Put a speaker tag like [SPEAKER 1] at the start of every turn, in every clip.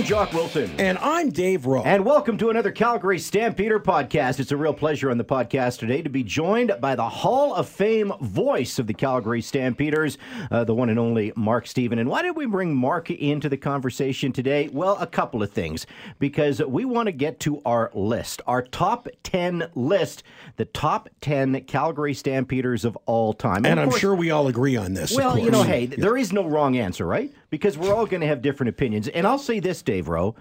[SPEAKER 1] I'm Jock Wilson.
[SPEAKER 2] And I'm Dave Rowe.
[SPEAKER 1] And welcome to another Calgary Stampeder podcast. It's a real pleasure on the podcast today to be joined by the Hall of Fame voice of the Calgary Stampeders, uh, the one and only Mark Stephen. And why did we bring Mark into the conversation today? Well, a couple of things. Because we want to get to our list, our top 10 list, the top 10 Calgary Stampeders of all time.
[SPEAKER 2] And,
[SPEAKER 1] of
[SPEAKER 2] I'm
[SPEAKER 1] course-
[SPEAKER 2] sure we all agree on this.
[SPEAKER 1] well, you know, hey, there is no wrong answer, right? Because we're all going to have different opinions. And I'll say this, Dave Rowe.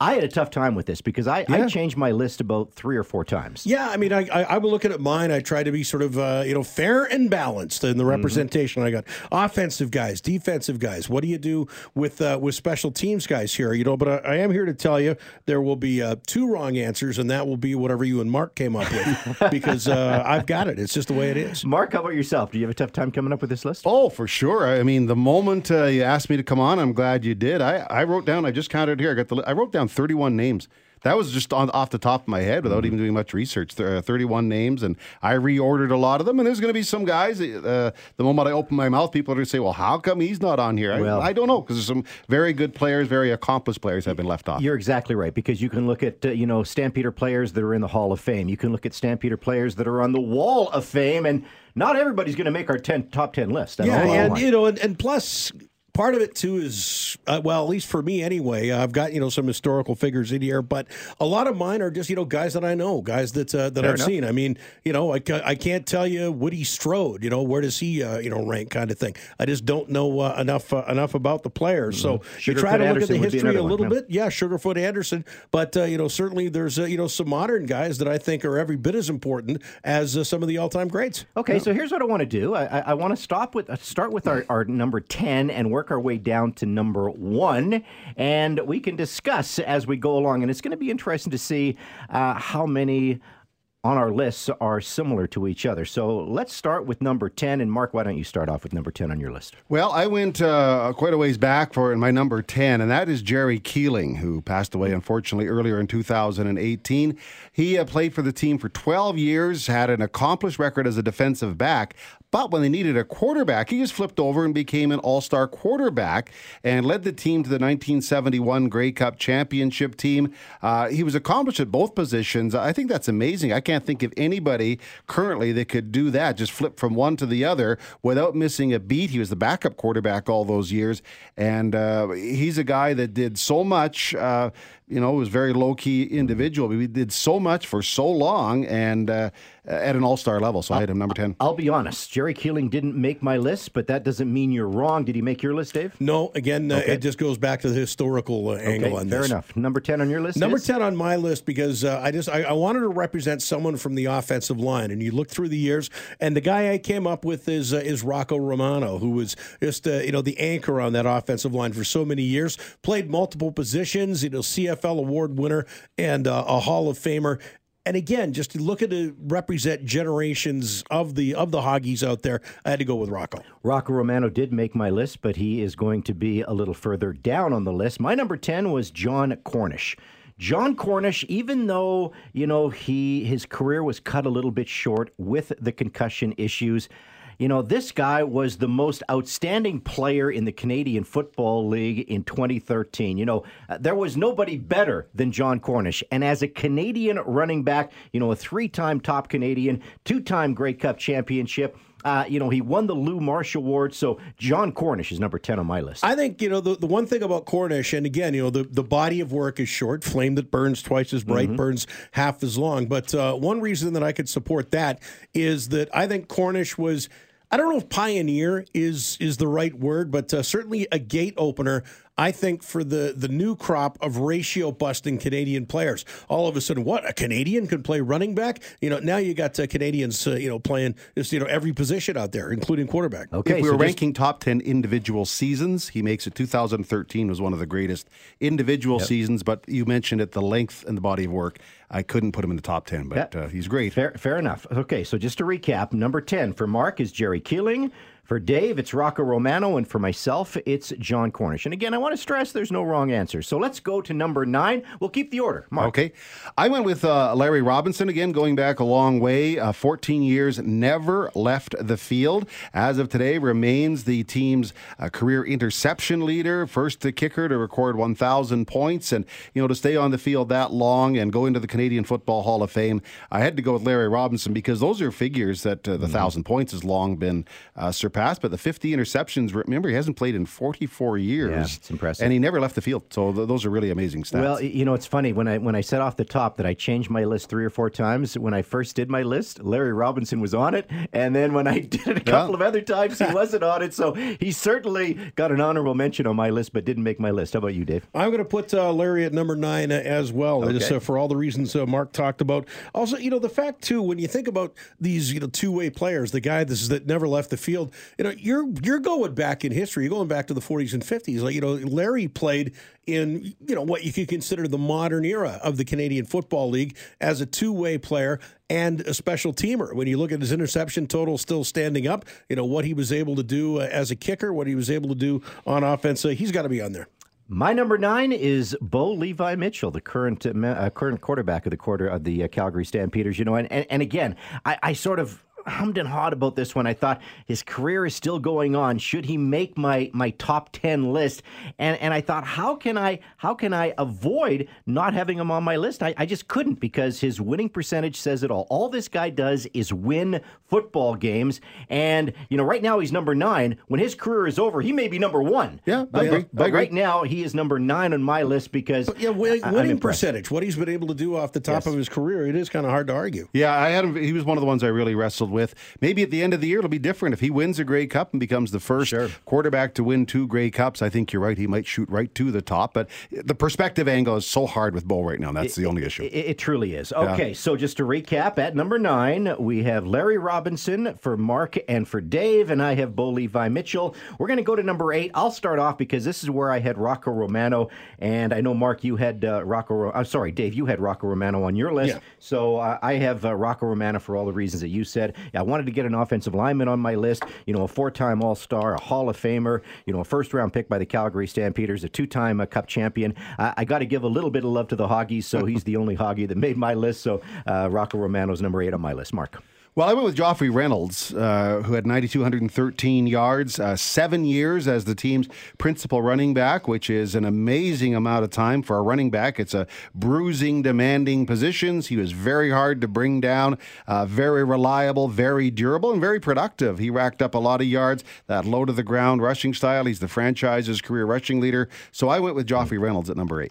[SPEAKER 1] I had a tough time with this because I, I changed my list about three or four times.
[SPEAKER 2] Yeah, I mean, I, I, I was looking at mine. I try to be sort of, uh, you know, fair and balanced in
[SPEAKER 1] Mm-hmm.
[SPEAKER 2] the representation. I got offensive guys, defensive guys. What do you do with uh, with special teams guys here? You know, but I, I am here to tell you there will be uh, two wrong answers, and that will be whatever you and Mark came up with because uh, I've got it. It's just the way it is.
[SPEAKER 1] Mark, how about yourself? Do you have a tough time coming up with this list?
[SPEAKER 3] Oh, for sure. I mean, the moment uh, you asked me to come on, I'm glad you did. I, I wrote down. I just counted here. I got the. I wrote down 31 names. That was just on off the top of my head without even doing much research. There are 31 names, and I reordered a lot of them. And there's going to be some guys. Uh, the moment I open my mouth, people are going to say, "Well, how come he's not on here?" I,
[SPEAKER 1] Well-
[SPEAKER 3] I don't know because there's some very good players, very accomplished players have been left off.
[SPEAKER 1] You're exactly right because you can look at uh, you know Stampeder players that are in the Hall of Fame. You can look at Stampeder players that are on the Wall of Fame, and not everybody's going to make our 10, top ten list.
[SPEAKER 2] Yeah, and you know, and, and plus part of it too is uh, well, at least for me anyway. I've got you know some historical figures in here, but a lot of mine are just you know guys that I know, guys that uh, that
[SPEAKER 1] Fair
[SPEAKER 2] I've
[SPEAKER 1] enough.
[SPEAKER 2] seen. I mean, you know, I, I can't tell you Woody Strode. You know, where does he uh, you know rank kind of thing. I just don't know uh, enough uh, enough about the players. So you try
[SPEAKER 1] Mm-hmm.
[SPEAKER 2] To look at the
[SPEAKER 1] Anderson would be
[SPEAKER 2] history a little
[SPEAKER 1] yeah.
[SPEAKER 2] bit. Yeah, Sugarfoot Anderson, but uh, you know certainly there's uh, you know some modern guys that I think are every bit as important as uh, some of the all time greats.
[SPEAKER 1] Okay, so here's what I want to do. I, I, I want to stop with uh, start with our, our number ten and work our way down to number one, and we can discuss as we go along. And it's going to be interesting to see uh, how many on our lists are similar to each other. So let's start with number ten. And Mark, why don't you start off with number ten on your list?
[SPEAKER 3] Well, I went uh, quite a ways back for my number 10, and that is Jerry Keeling, who passed away, unfortunately, earlier in 2018. He uh, played for the team for 12 years, had an accomplished record as a defensive back, but when they needed a quarterback, he just flipped over and became an all star quarterback and led the team to the 1971 Grey Cup championship team. Uh, he was accomplished at both positions. I think that's amazing. I can't think of anybody currently that could do that, just flip from one to the other without missing a beat. He was the backup quarterback all those years, and uh, he's a guy that did so much. Uh, you know, was a very low key individual. But he did so much for so long and uh, at an all star level. So I had him number 10.
[SPEAKER 1] I'll be honest. Jerry Keeling didn't make my list, but that doesn't mean you're wrong. Did he make your list, Dave?
[SPEAKER 2] No, again, uh, it just goes back to the historical uh, angle
[SPEAKER 1] Okay,
[SPEAKER 2] on
[SPEAKER 1] fair
[SPEAKER 2] this.
[SPEAKER 1] enough. Number ten on your list.
[SPEAKER 2] Number
[SPEAKER 1] is?
[SPEAKER 2] ten on my list because uh, I just I, I wanted to represent someone from the offensive line, and you look through the years, and the guy I came up with is uh, is Rocco Romano, who was just uh, you know the anchor on that offensive line for so many years, played multiple positions, you know CFL award winner and uh, a Hall of Famer. And again, just to look at to represent generations of the of the Hoggies out there, I had to go with Rocco.
[SPEAKER 1] Rocco Romano did make my list, but he is going to be a little further down on the list. My number 10 was Jon Cornish. Jon Cornish, even though, you know, he his career was cut a little bit short with the concussion issues, you know, this guy was the most outstanding player in the Canadian Football League in 2013. You know, uh, there was nobody better than Jon Cornish. And as a Canadian running back, you know, a three time top Canadian, two time Grey Cup championship, uh, you know, he won the Lou Marsh Award. So Jon Cornish is number 10 on my list.
[SPEAKER 2] I think you know the, the one thing about Cornish, and again, you know the, the body of work is short. Flame that burns twice as bright
[SPEAKER 1] Mm-hmm.
[SPEAKER 2] burns half as long. But uh, one reason that I could support that is that I think Cornish was. I don't know if pioneer is is the right word, but uh, certainly a gate opener. I think for the the new crop of ratio busting Canadian players, all of a sudden, what a Canadian can play running back. You know, now you got uh, Canadians, uh, you know, playing just you know every position out there, including quarterback.
[SPEAKER 1] Okay,
[SPEAKER 3] if we
[SPEAKER 1] so
[SPEAKER 3] were
[SPEAKER 1] just-
[SPEAKER 3] ranking top 10 individual seasons, he makes it 2013 was one of the greatest individual seasons, but you mentioned it, the length and the body of work. I couldn't put him in the top 10, but uh, he's great.
[SPEAKER 1] Fair, fair enough. Okay, so just to recap, number 10 for Mark is Jerry Keeling. For Dave, it's Rocco Romano, and for myself, it's Jon Cornish. And again, I want to stress there's no wrong answer. So let's go to number nine. We'll keep the order. Mark.
[SPEAKER 3] Okay. I went with uh, Larry Robinson again, going back a long way. Uh, 14 years, never left the field. As of today, remains the team's uh, career interception leader, first to kicker to record 1,000 points, and you know to stay on the field that long and go into the Canadian Football Hall of Fame. I had to go with Larry Robinson because those are figures that uh, the mm-hmm. thousand points has long been uh, surpassed, but the 50 interceptions. Remember, he hasn't played in 44 years.
[SPEAKER 1] Yeah, it's impressive,
[SPEAKER 3] and he never left the field. So th- those are really amazing stats.
[SPEAKER 1] Well, you know, it's funny when I when I said off the top that I changed my list three or four times. When I first did my list, Larry Robinson was on it, and then when I did it a couple yeah. of other times, he wasn't on it. So he certainly got an honorable mention on my list, but didn't make my list. How about you, Dave?
[SPEAKER 2] I'm going to put uh, Larry at number nine uh, as well, okay. just uh, for all the reasons uh, Mark talked about. Also, you know, the fact too, when you think about these, you know, two way players, the guy this is that never left the field, you know, you're you're going back in history. You're going back to the 40s and 50s. Like you know, Larry played in you know what you could consider the modern era of the Canadian Football League as a two-way player and a special teamer. When you look at his interception total still standing up, you know what he was able to do uh, as a kicker, what he was able to do on offense, uh, he's got to be on there.
[SPEAKER 1] My number nine is Bo Levi Mitchell, the current uh, current quarterback of the quarter of the uh, Calgary Stampeders. You know, and, and, and again, I, I sort of hummed and hawed about this one. I thought his career is still going on. Should he make my my top ten list? And and I thought, how can I how can I avoid not having him on my list? I, I just couldn't because his winning percentage says it all. All this guy does is win football games. And you know, right now he's number nine. When his career is over, he may be number one.
[SPEAKER 3] Yeah, but,
[SPEAKER 1] agree. but right now he is number nine on my list because
[SPEAKER 2] but yeah, winning percentage, what he's been able to do off the top yes. of his career, it is kind of hard to argue.
[SPEAKER 3] Yeah, I had him. He was one of the ones I really wrestled with. Maybe at the end of the year it'll be different. If he wins a Grey Cup and becomes the first sure. quarterback to win two Grey Cups, I think you're right. He might shoot right to the top. But the perspective angle is so hard with Bo right now. That's it, the only issue.
[SPEAKER 1] It, it truly is. Okay, yeah. so just to recap, at number nine we have Larry Robinson for Mark and for Dave, and I have Bo Levi Mitchell. We're going to go to number eight. I'll start off because this is where I had Rocco Romano, and I know Mark, you had uh, Rocco. I'm sorry, Dave, you had Rocco Romano on your list. Yeah. So uh, I have uh, Rocco Romano for all the reasons that you said. I wanted to get an offensive lineman on my list. You know, a four-time All-Star, a Hall of Famer. You know, a first-round pick by the Calgary Stampeders, a two-time uh, Cup champion. I got to give a little bit of love to the Hoggies, so he's the only Hoggie that made my list. So uh, Rocco Romano's number eight on my list. Mark.
[SPEAKER 3] Well, I went with Joffrey Reynolds, uh, who had 9,213 yards, uh, seven years as the team's principal running back, which is an amazing amount of time for a running back. It's a bruising, demanding positions. He was very hard to bring down, uh, very reliable, very durable, and very productive. He racked up a lot of yards, that low to the ground rushing style. He's the franchise's career rushing leader. So I went with Joffrey Reynolds at number eight.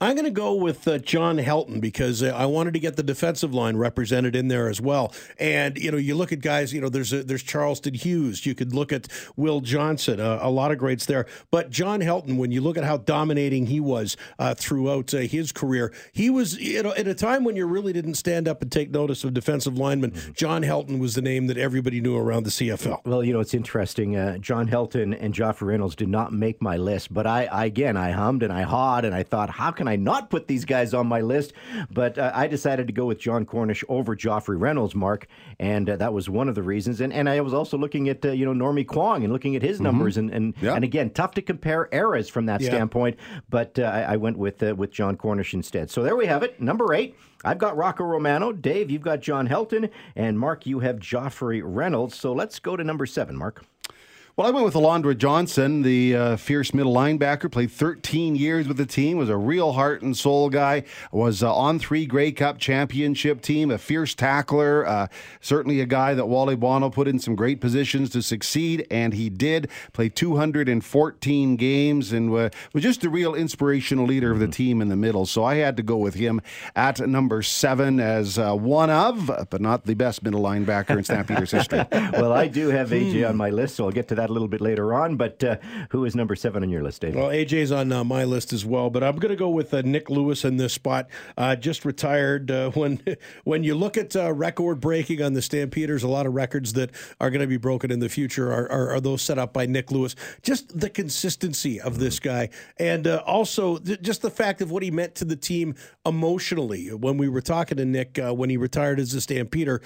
[SPEAKER 2] I'm going to go with uh, John Helton because uh, I wanted to get the defensive line represented in there as well. And you know, you look at guys. You know, there's a, there's Charleston Hughes. You could look at Will Johnson. Uh, a lot of greats there. But John Helton, when you look at how dominating he was uh, throughout uh, his career, he was you know at a time when you really didn't stand up and take notice of defensive linemen. Mm-hmm. John Helton was the name that everybody knew around the CFL.
[SPEAKER 1] Well, you know, it's interesting. Uh, John Helton and Joffrey Reynolds did not make my list, but I, I again I hummed and I hawed and I thought, how can I not put these guys on my list? But uh, I decided to go with Jon Cornish over Joffrey Reynolds, Mark, and uh, that was one of the reasons. And and I was also looking at uh, you know Normie Kwong and looking at his mm-hmm. numbers, and and, yeah. and again, tough to compare eras from that yeah. standpoint. But uh, I, I, went with uh, with Jon Cornish instead. So there we have it, number eight. I've got Rocco Romano. Dave, you've got John Helton. And Mark, you have Joffrey Reynolds. So let's go to number seven, Mark.
[SPEAKER 3] Well, I went with Alondra Johnson, the uh, fierce middle linebacker. Played 13 years with the team. Was a real heart and soul guy. Was uh, on three Grey Cup championship team. A fierce tackler. Uh, certainly a guy that Wally Buono put in some great positions to succeed, and he did. Played 214 games and uh, was just a real inspirational leader of the team in the middle. So I had to go with him at number seven as uh, one of, but not the best middle linebacker in Stampeders history.
[SPEAKER 1] well, I do have AJ on my list, so I'll get to that that a little bit later on. But uh, who is number seven on your list, Dave?
[SPEAKER 2] Well, AJ's on uh, my list as well, but I'm going to go with uh, Nik Lewis in this spot. Uh, just retired. Uh, when when you look at uh, record breaking on the Stampeders, a lot of records that are going to be broken in the future are, are, are, those set up by Nik Lewis. Just the consistency of this mm-hmm. guy, and also th- just the fact of what he meant to the team emotionally. When we were talking to Nik when he retired as a Stampeder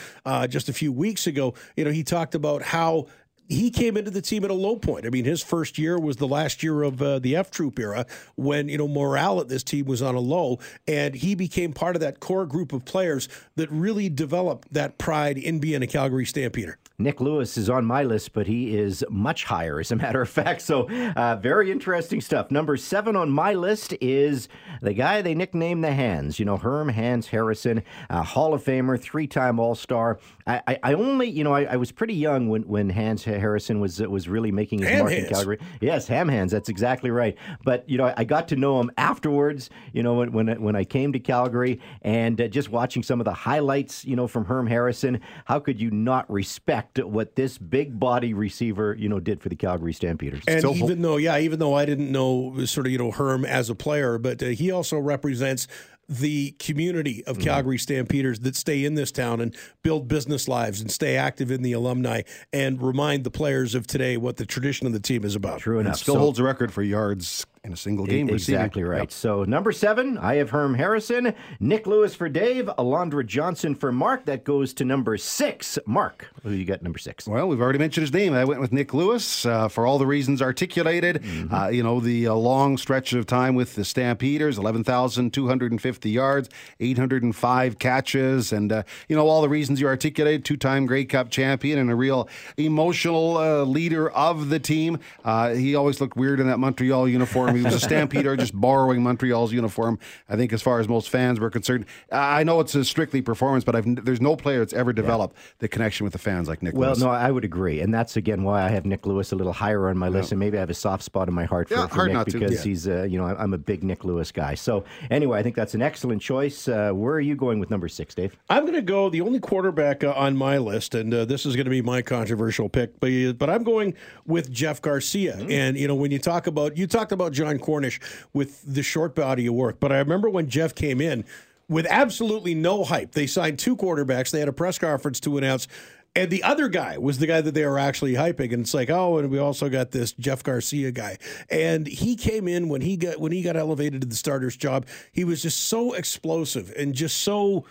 [SPEAKER 2] just a few weeks ago, you know, he talked about how he came into the team at a low point. I mean, his first year was the last year of uh, the F Troop era when, you know, morale at this team was on a low. And he became part of that core group of players that really developed that pride in being a Calgary Stampeder.
[SPEAKER 1] Nik Lewis is on my list, but he is much higher, as a matter of fact. So, uh, very interesting stuff. Number seven on my list is the guy they nicknamed the Hands. You know, Herm Hans Harrison, Hall of Famer, three time All Star. I, I, I, only, you know, I, I, was pretty young when, when Hans Harrison was was really making his
[SPEAKER 2] ham
[SPEAKER 1] mark
[SPEAKER 2] hands.
[SPEAKER 1] in Calgary. Yes, Ham Hands. That's exactly right. But you know, I got to know him afterwards. You know, when when, when I came to Calgary and uh, just watching some of the highlights, you know, from Herm Harrison. How could you not respect what this big body receiver, you know, did for the Calgary Stampeders?
[SPEAKER 2] And
[SPEAKER 3] Still-
[SPEAKER 2] even though, yeah, even though I didn't know sort of you know Herm as a player, but uh, he also represents the community of Calgary Stampeders that stay in this town and build business lives and stay active in the alumni and remind the players of today what the tradition of the team is about.
[SPEAKER 1] True enough.
[SPEAKER 3] Still
[SPEAKER 1] So-
[SPEAKER 3] holds a record for yards in a single game. receiving.
[SPEAKER 1] Exactly right. So number seven, I have Herm Harrison, Nik Lewis for Dave, Alondra Johnson for Mark. That goes to number six. Mark, who you got number six?
[SPEAKER 3] Well, we've already mentioned his name. I went with Nik Lewis uh, for all the reasons articulated.
[SPEAKER 1] Mm-hmm.
[SPEAKER 3] Uh, you know, the uh, long stretch of time with the Stampeders 11,250 yards, 805 catches, and, uh, you know, all the reasons you articulated. Two time Grey Cup champion and a real emotional uh, leader of the team. Uh, he always looked weird in that Montreal uniform. He was a Stampeder, just borrowing Montreal's uniform, I think, as far as most fans were concerned. I know it's a strictly performance, but I've, there's no player that's ever developed the connection with the fans like Nik
[SPEAKER 1] Well,
[SPEAKER 3] Lewis.
[SPEAKER 1] no, I would agree, and that's again why I have Nik Lewis a little higher on my list, and maybe I have a soft spot in my heart for,
[SPEAKER 3] Yeah,
[SPEAKER 1] for Nik
[SPEAKER 3] not to.
[SPEAKER 1] because
[SPEAKER 3] Yeah.
[SPEAKER 1] he's, uh, you know, I'm a big Nik Lewis guy. So anyway, I think that's an excellent choice. Uh, where are you going with number six, Dave?
[SPEAKER 2] I'm going to go the only quarterback uh, on my list, and uh, this is going to be my controversial pick, but but I'm going with Jeff Garcia. And you know, when you talk about you talked about Jon Cornish with the short body of work, but I remember when Jeff came in with absolutely no hype. They signed two quarterbacks. They had a press conference to announce. And the other guy was the guy that they were actually hyping, and it's like, oh, and we also got this Jeff Garcia guy, and he came in when he got when he got elevated to the starter's job. He was just so explosive and just so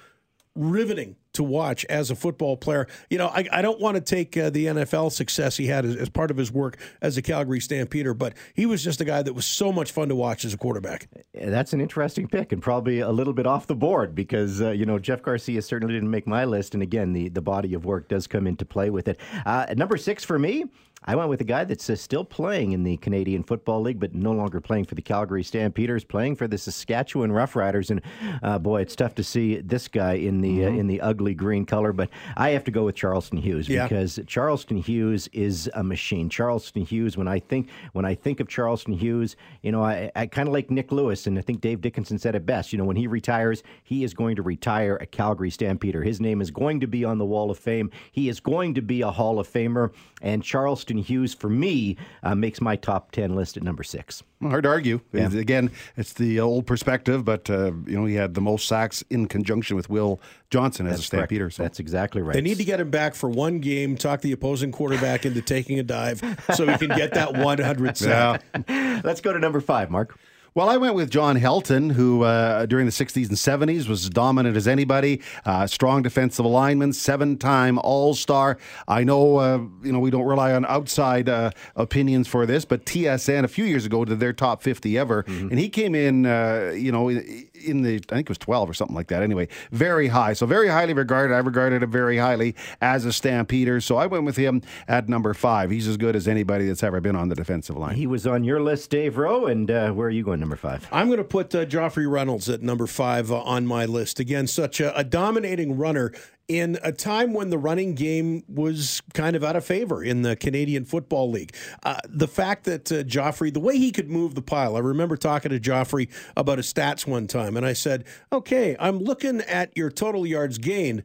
[SPEAKER 2] riveting to watch as a football player. You know, I, I don't want to take uh, the NFL success he had as, as part of his work as a Calgary Stampeder, but he was just a guy that was so much fun to watch as a quarterback.
[SPEAKER 1] That's an interesting pick and probably a little bit off the board because, uh, you know, Jeff Garcia certainly didn't make my list. And again, the, the body of work does come into play with it. Uh, number six for me, I went with a guy that's uh, still playing in the Canadian Football League, but no longer playing for the Calgary Stampeders, playing for the Saskatchewan Roughriders. And uh, boy, it's tough to see this guy in the uh, in the ugly green color. But I have to go with Charleston Hughes
[SPEAKER 2] Yeah.
[SPEAKER 1] because Charleston Hughes is a machine. Charleston Hughes, when I think when I think of Charleston Hughes, you know, I, I kind of like Nik Lewis, and I think Dave Dickenson said it best. You know, when he retires, he is going to retire a Calgary Stampeder. His name is going to be on the Wall of Fame. He is going to be a Hall of Famer, and Charleston Hughes, for me, uh, makes my top ten list at number six.
[SPEAKER 3] Hard to argue. It's- Again, it's the old perspective, but uh, you know he had the most sacks in conjunction with Will Johnson as a
[SPEAKER 1] Correct.
[SPEAKER 3] Stampeder. So
[SPEAKER 1] That's exactly right.
[SPEAKER 2] They need to get him back for one game, talk the opposing quarterback into taking a dive so he can get that 100 sack.
[SPEAKER 3] yeah.
[SPEAKER 1] Let's go to number five, Mark.
[SPEAKER 3] Well, I went with John Helton, who uh, during the 60s and 70s was as dominant as anybody. Uh, strong defensive lineman, seven-time All-Star. I know, uh, you know, we don't rely on outside uh, opinions for this, but TSN a few years ago did their top 50 ever, and he came in, uh, you know, in, in the I think it was 12 or something like that. Anyway, very high, so very highly regarded. I regarded him very highly as a Stampeder, so I went with him at number five. He's as good as anybody that's ever been on the defensive line.
[SPEAKER 1] He was on your list, Dave Rowe, and uh, where are you going, number five?
[SPEAKER 2] I'm going to put uh, Joffrey Reynolds at number five uh, on my list. Again, such a, a dominating runner in a time when the running game was kind of out of favor in the Canadian Football League. Uh, the fact that uh, Joffrey, the way he could move the pile, I remember talking to Joffrey about his stats one time, and I said, "Okay, I'm looking at your total yards gained."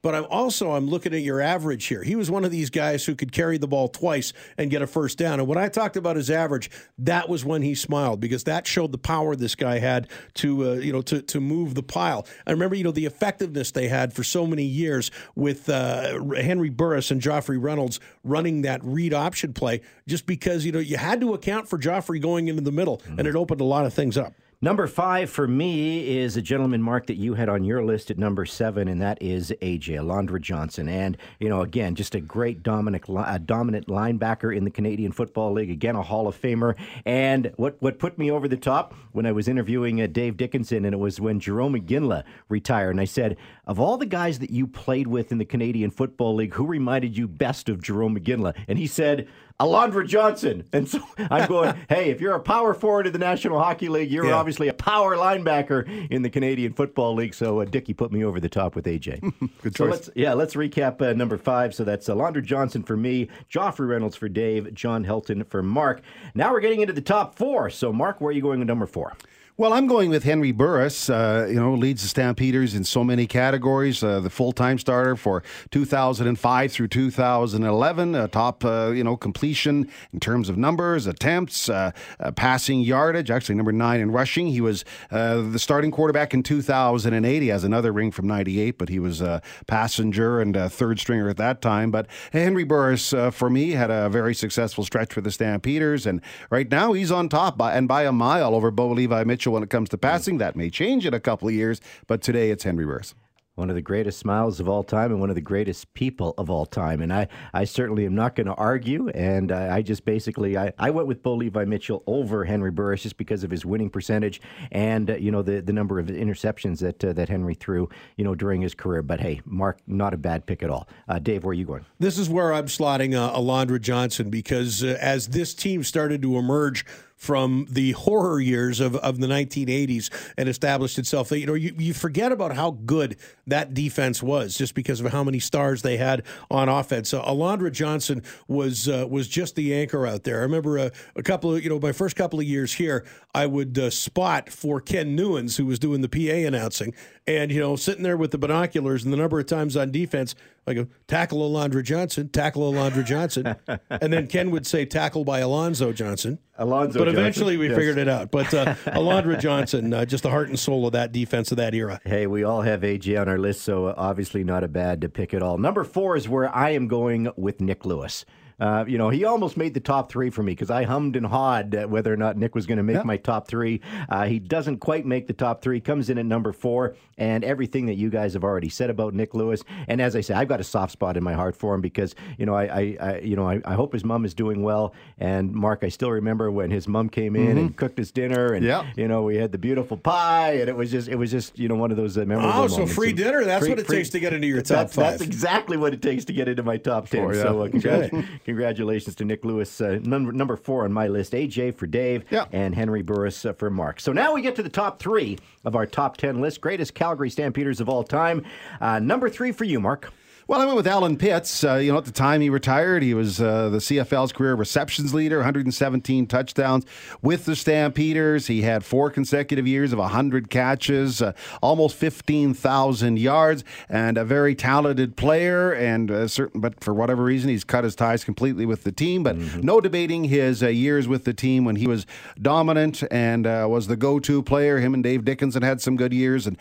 [SPEAKER 2] But I'm also I'm looking at your average here. He was one of these guys who could carry the ball twice and get a first down. And when I talked about his average, that was when he smiled because that showed the power this guy had to uh, you know to to move the pile. I remember you know the effectiveness they had for so many years with uh, Henry Burris and Joffrey Reynolds running that read option play, just because you know you had to account for Joffrey going into the middle, and it opened a lot of things up.
[SPEAKER 1] Number five for me is a gentleman, Mark, that you had on your list at number seven, and that is AJ Alondra Johnson. And you know, again, just a great dominant, uh, dominant linebacker in the Canadian Football League. Again, a Hall of Famer. And what what put me over the top when I was interviewing uh, Dave Dickenson, and it was when Jarome Iginla retired, and I said, of all the guys that you played with in the Canadian Football League, who reminded you best of Jarome Iginla? And he said. Alondra Johnson. And so I'm going, hey, if you're a power forward in the National Hockey League, you're yeah. obviously a power linebacker in the Canadian Football League. So uh, Dickie put me over the top with AJ.
[SPEAKER 3] Good choice. So
[SPEAKER 1] let's, yeah, let's recap uh, number five. So that's Alondra Johnson for me, Joffrey Reynolds for Dave, John Helton for Mark. Now we're getting into the top four. So, Mark, where are you going with number four?
[SPEAKER 3] Well, I'm going with Henry Burris. Uh, you know, leads the Stampeders in so many categories. Uh, the full-time starter for 2005 through 2011. Uh, top, uh, you know, completion in terms of numbers, attempts, uh, uh, passing yardage. Actually, number nine in rushing. He was the starting quarterback in 2008. He has another ring from '98, but he was a passenger and a third stringer at that time. But Henry Burris, for me, had a very successful stretch for the Stampeders, and right now he's on top by, and by a mile over Bo Levi Mitchell when it comes to passing. That may change in a couple of years, but today it's Henry Burris
[SPEAKER 1] one of the greatest smiles of all time and one of the greatest people of all time. And I, I certainly am not going to argue. And I, I just basically I, I went with Bo Levi Mitchell over Henry Burris just because of his winning percentage and uh, you know the the number of interceptions that uh, that Henry threw you know during his career. But hey, Mark, not a bad pick at all. Uh, Dave, where are you going?
[SPEAKER 2] This is where I'm slotting uh, Alondra Johnson because uh, as this team started to emerge from the horror years of, of the 1980s and established itself. You know, you, you forget about how good that defense was just because of how many stars they had on offense. Uh, Alondra Johnson was uh, was just the anchor out there. I remember a, a, couple of, you know, my first couple of years here, I would uh, spot for Ken Newens, who was doing the PA announcing, and, you know, sitting there with the binoculars and the number of times on defense, I go, tackle Alondra Johnson, tackle Alondra Johnson. and then Ken would say, tackle by Alonzo Johnson.
[SPEAKER 1] Alonzo
[SPEAKER 2] But eventually Johnson. we yes. figured it out. But uh, Alondra Johnson, uh, just the heart and soul of that defense of that era.
[SPEAKER 1] Hey, we all have AJ on our list, so obviously not a bad to pick at all. Number four is where I am going with Nik Lewis. Uh, you know, he almost made the top three for me because I hummed and hawed whether or not Nik was going to make my top three. Uh, he doesn't quite make the top three, comes in at number four, and everything that you guys have already said about Nik Lewis. And as I say, I've got a soft spot in my heart for him because you know I, I, I you know I, I, hope his mom is doing well. And Mark, I still remember when his mom came in mm-hmm. and cooked his dinner, and you know we had the beautiful pie, and it was just it was just you know one of those uh, memorable. Oh,
[SPEAKER 2] so free dinner. That's what it free, takes to get into your top
[SPEAKER 1] that's,
[SPEAKER 2] five.
[SPEAKER 1] That's exactly what it takes to get into my top ten. Sure, yeah. So uh, congratulations, congratulations to Nik Lewis, uh, number, number four on my list. AJ for Dave yeah. and Henry Burris uh, for Mark. So now we get to the top three of our top 10 list. Greatest Calgary Stampeders of all time. Uh, number three for you, Mark.
[SPEAKER 3] Well, I went with Allen Pitts. Uh, you know, at the time he retired, he was uh, the CFL's career receptions leader, 117 touchdowns with the Stampeders. He had four consecutive years of 100 catches, uh, almost 15,000 yards, and a very talented player. And uh, certain, but for whatever reason, he's cut his ties completely with the team. But mm-hmm. no debating his uh, years with the team when he was dominant and uh, was the go-to player. Him and Dave Dickenson had some good years, and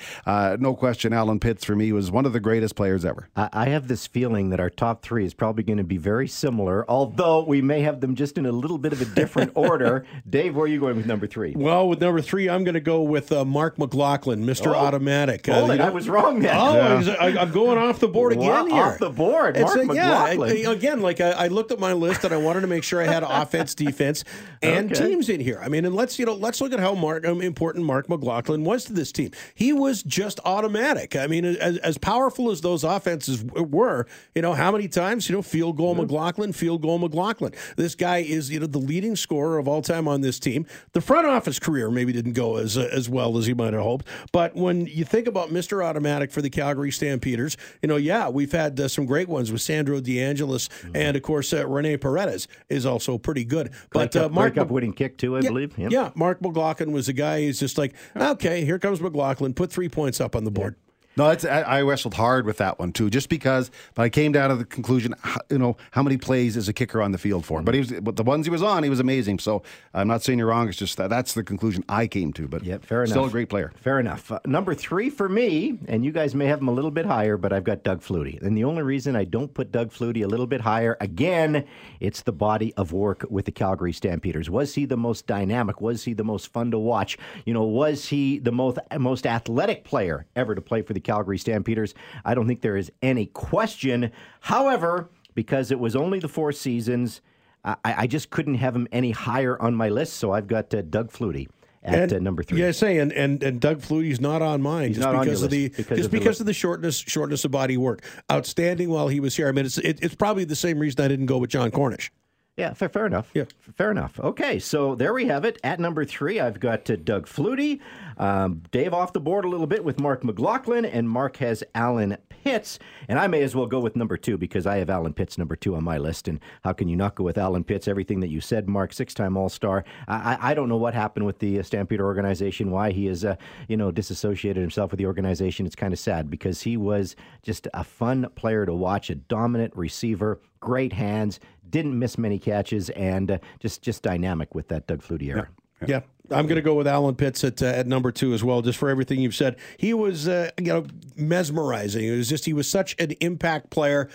[SPEAKER 3] no question, Allen Pitts for me was one of the greatest players ever.
[SPEAKER 1] I, I have this feeling that our top three is probably going to be very similar, although we may have them just in a little bit of a different order. Dave, where are you going with number three?
[SPEAKER 2] Well, with number three, I'm going to go with uh, Mark McLaughlin, Mr. Oh, Automatic.
[SPEAKER 1] Hold uh, it, I was wrong then.
[SPEAKER 2] Oh, yeah. I, am going off the board again here.
[SPEAKER 1] Off the board, Mark a, McLaughlin.
[SPEAKER 2] Yeah, again, like I, I, looked at my list and I wanted to make sure I had offense, defense, and okay. teams in here. I mean, and let's you know, let's look at how Mark, um, important Mark McLaughlin was to this team. He was just automatic. I mean, as, as powerful as those offenses were, you know, how many times, you know, field goal mm-hmm. McLaughlin, field goal McLaughlin. This guy is, you know, the leading scorer of all time on this team. The front office career maybe didn't go as uh, as well as he might have hoped, but when you think about Mr. Automatic for the Calgary Stampeders, you know, yeah, we've had uh, some great ones with Sandro DeAngelis, mm-hmm. and of course uh, Rene Paredes is also pretty good.
[SPEAKER 1] But uh, Mark up winning kick too, I
[SPEAKER 2] yeah,
[SPEAKER 1] believe.
[SPEAKER 2] Yeah, Mark McLaughlin was a guy who's just like, okay, here comes McLaughlin, put three points up on the board.
[SPEAKER 3] No, it's, I, I wrestled hard with that one too, just because. But I came down to the conclusion, you know, how many plays is a kicker on the field for? But he was, but the ones he was on, he was amazing. So I'm not saying you're wrong. It's just that that's the conclusion I came to. But
[SPEAKER 1] yeah, fair enough.
[SPEAKER 3] Still a great player.
[SPEAKER 1] Fair enough. Uh, number three for me, and you guys may have him a little bit higher, but I've got Doug Flutie. And the only reason I don't put Doug Flutie a little bit higher, again, it's the body of work with the Calgary Stampeders. Was he the most dynamic? Was he the most fun to watch? You know, was he the most most athletic player ever to play for the Calgary Stampeders? I don't think there is any question. However, because it was only the four seasons, I, I just couldn't have him any higher on my list. So I've got uh, Doug Flutie at uh, number three.
[SPEAKER 2] Yeah, say and, and and Doug Flutie's not on mine just
[SPEAKER 1] not on
[SPEAKER 2] because of the
[SPEAKER 1] because
[SPEAKER 2] just
[SPEAKER 1] of
[SPEAKER 2] because
[SPEAKER 1] li-
[SPEAKER 2] of the shortness shortness of body work. Outstanding while he was here. I mean, it's it, it's probably the same reason I didn't go with Jon Cornish.
[SPEAKER 1] Yeah, fair, fair enough.
[SPEAKER 2] Yeah.
[SPEAKER 1] Fair enough. Okay, so there we have it. At number three, I've got uh, Doug Flutie. Um, Dave off the board a little bit with Mark McLaughlin, and Mark has Allen Pitts. And I may as well go with number two because I have Allen Pitts number two on my list. And how can you not go with Allen Pitts? Everything that you said, Mark, six-time All-Star. I, I- I don't know what happened with the uh, Stampeder organization, why he has, uh, you know, disassociated himself with the organization. It's kind of sad because he was just a fun player to watch, a dominant receiver, great hands, didn't miss many catches, and uh, just just dynamic with that Doug Flutie era.
[SPEAKER 2] Yeah. I'm going to go with Allen Pitts at, uh, at number two as well, just for everything you've said. He was, uh, you know, mesmerizing. It was just he was such an impact player,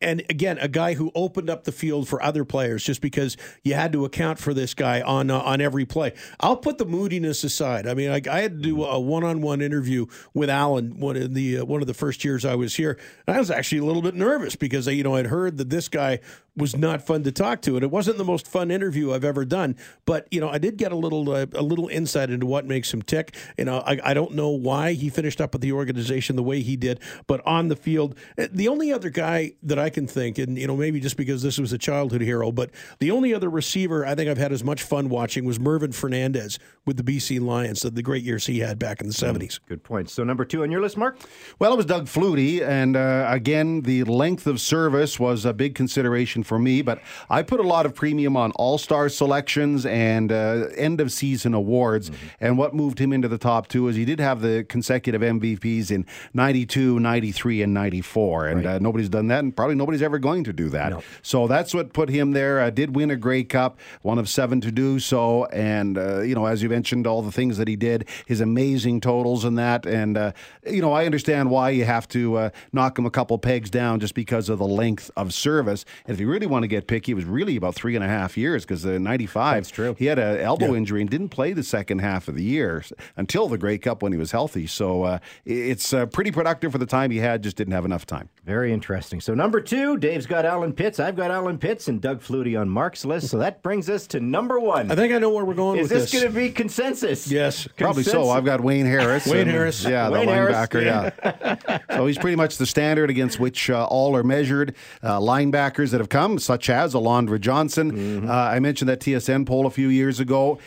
[SPEAKER 2] and again, a guy who opened up the field for other players, just because you had to account for this guy on uh, on every play. I'll put the moodiness aside. I mean, I, I had to do a one on one interview with Allen one of the uh, one of the first years I was here. And I was actually a little bit nervous because you know I'd heard that this guy was not fun to talk to, and it wasn't the most fun interview I've ever done. But you know, I did get a little uh, a little insight into what makes him tick. You know, I, I don't know why he finished up with the organization the way he did, but on the field, eh, the only other guy that I can think, and you know, maybe just because this was a childhood hero, but the only other receiver I think I've had as much fun watching was Mervyn Fernandez with the BC Lions, the, the great years he had back in the seventies.
[SPEAKER 1] Good point. So number two on your list, Mark?
[SPEAKER 3] Well, it was Doug Flutie, and uh, again, the length of service was a big consideration for me. But I put a lot of premium on All Star selections and uh, end of season awards. And what moved him into the top two is he did have the consecutive MVPs in 92, 93, and 94. And uh, nobody's done that, and probably nobody's ever going to do that. So that's what put him there. Uh, did win a Grey Cup, one of seven to do so. And, uh, you know, as you mentioned, all the things that he did, his amazing totals and that. And, uh, you know, I understand why you have to uh, knock him a couple pegs down just because of the length of service. And if you really want to get picky, it was really about three and a half years because the 95,
[SPEAKER 1] That's true.
[SPEAKER 3] he had an elbow injury and didn't play the second half of the year until the Grey Cup when he was healthy. So uh, it's uh, pretty productive for the time he had, just didn't have enough time.
[SPEAKER 1] Very interesting. So number two, Dave's got Allen Pitts. I've got Allen Pitts and Doug Flutie on Mark's list. So that brings us to number one.
[SPEAKER 2] I think I know where we're going
[SPEAKER 1] Is
[SPEAKER 2] with
[SPEAKER 1] this
[SPEAKER 2] this.
[SPEAKER 1] going to be consensus?
[SPEAKER 2] Yes.
[SPEAKER 3] Probably so. I've got Wayne Harris.
[SPEAKER 2] Wayne
[SPEAKER 3] and-
[SPEAKER 2] Harris.
[SPEAKER 3] Yeah,
[SPEAKER 1] Wayne
[SPEAKER 3] the
[SPEAKER 1] Harris,
[SPEAKER 3] linebacker. Yeah. so he's pretty much the standard against which uh, all are measured. Uh, linebackers that have come, such as Alondra Johnson. Uh, I mentioned that TSN poll a few years ago.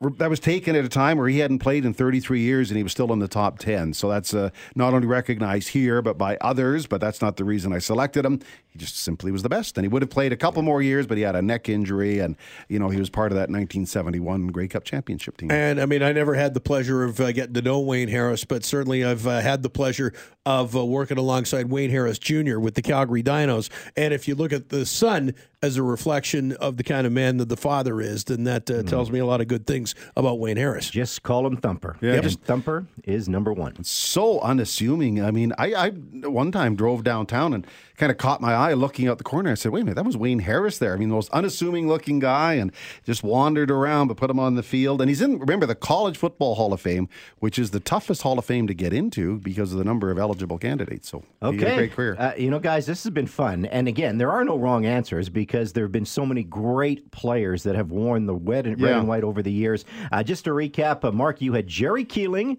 [SPEAKER 3] That was taken at a time where he hadn't played in 33 years and he was still in the top 10. So that's uh, not only recognized here, but by others. But that's not the reason I selected him. He just simply was the best. And he would have played a couple more years, but he had a neck injury. And, you know, he was part of that 1971 Grey Cup championship team.
[SPEAKER 2] And I mean, I never had the pleasure of uh, getting to know Wayne Harris, but certainly I've uh, had the pleasure of uh, working alongside Wayne Harris Jr. with the Calgary Dinos. And if you look at the son as a reflection of the kind of man that the father is, then that uh, tells me a lot of good things about Wayne Harris.
[SPEAKER 1] Just call him Thumper.
[SPEAKER 3] Yeah,
[SPEAKER 1] And
[SPEAKER 3] just-
[SPEAKER 1] Thumper is number one.
[SPEAKER 3] so unassuming. I mean, I, I one time drove downtown and kind of caught my eye looking out the corner. I said, "Wait a minute, that was Wayne Harris there." I mean, the most unassuming looking guy, and just wandered around, but put him on the field. And he's in remember the College Football Hall of Fame, which is the toughest Hall of Fame to get into because of the number of eligible candidates. So he had a
[SPEAKER 1] Okay.
[SPEAKER 3] great career.
[SPEAKER 1] Uh, you know, guys, this has been fun. And again, there are no wrong answers because there have been so many great players that have worn the red and, red and white over the years. Uh, just to recap, uh, Mark, you had Jerry Keeling.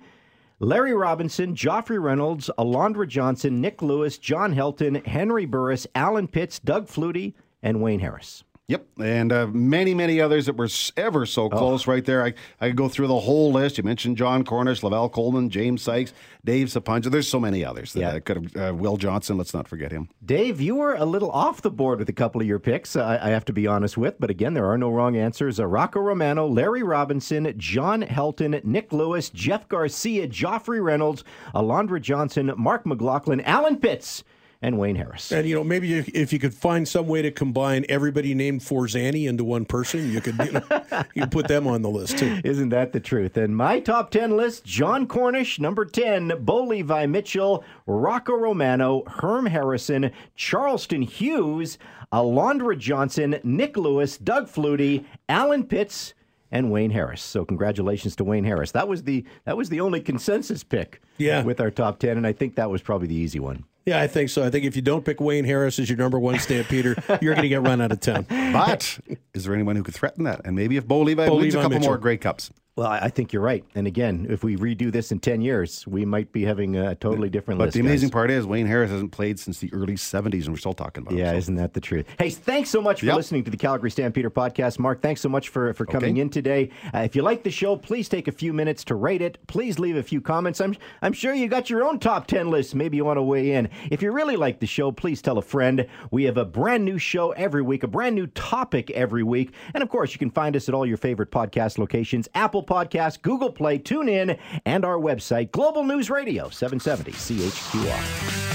[SPEAKER 1] Larry Robinson, Joffrey Reynolds, Alondra Johnson, Nik Lewis, John Helton, Henry Burris, Allen Pitts, Doug Flutie, and Wayne Harris.
[SPEAKER 3] Yep, and uh, many, many others that were ever so close right there. I, I could go through the whole list. You mentioned Jon Cornish, Lovell Coleman, James Sykes, Dave Sapunjis. There's so many others. That
[SPEAKER 1] Yeah.
[SPEAKER 3] I could have. Uh, Will Johnson, let's not forget him.
[SPEAKER 1] Dave, you were a little off the board with a couple of your picks, I, I have to be honest with. But again, there are no wrong answers. Uh, Rocco Romano, Larry Robinson, John Helton, Nik Lewis, Jeff Garcia, Joffrey Reynolds, Alondra Johnson, Mark McLaughlin, Allen Pitts, and Wayne Harris.
[SPEAKER 2] And you know, maybe if, you could find some way to combine everybody named Forzani into one person, you could you, know, you put them on the list too.
[SPEAKER 1] Isn't that the truth? And my top 10 list Jon Cornish, number 10, Bo Levi Mitchell, Rocco Romano, Herm Harrison, Charleston Hughes, Alondra Johnson, Nik Lewis, Doug Flutie, Allen Pitts, and Wayne Harris. So congratulations to Wayne Harris. That was the that was the only consensus pick
[SPEAKER 2] Yeah.
[SPEAKER 1] with our top 10 and I think that was probably the easy one.
[SPEAKER 2] Yeah, I think so. I think if you don't pick Wayne Harris as your number one stampeder, you're going to get run out of town.
[SPEAKER 3] But is there anyone who could threaten that? And maybe if Bo Levi
[SPEAKER 2] Bo
[SPEAKER 3] wins a couple
[SPEAKER 2] Mitchell.
[SPEAKER 3] more Grey Cups.
[SPEAKER 1] Well, I think you're right. And again, if we redo this in 10 years, we might be having a totally different
[SPEAKER 3] But
[SPEAKER 1] list.
[SPEAKER 3] the amazing
[SPEAKER 1] guys.
[SPEAKER 3] part is Wayne Harris hasn't played since the early 70s, and we're still talking about
[SPEAKER 1] Yeah,
[SPEAKER 3] him. so-
[SPEAKER 1] isn't that the truth? Hey, thanks so much for
[SPEAKER 3] Yep.
[SPEAKER 1] listening to the Calgary Stampeder podcast. Mark, thanks so much for, for coming
[SPEAKER 3] Okay.
[SPEAKER 1] in today. Uh, if you like the show, please take a few minutes to rate it. Please leave a few comments. I'm, I'm sure you got your own top 10 list. Maybe you want to weigh in. If you really like the show, please tell a friend. We have a brand new show every week, a brand new topic every week. And of course, you can find us at all your favorite podcast locations Apple Podcasts, Google Play, TuneIn, and our website, Global News Radio, 770 CHQR.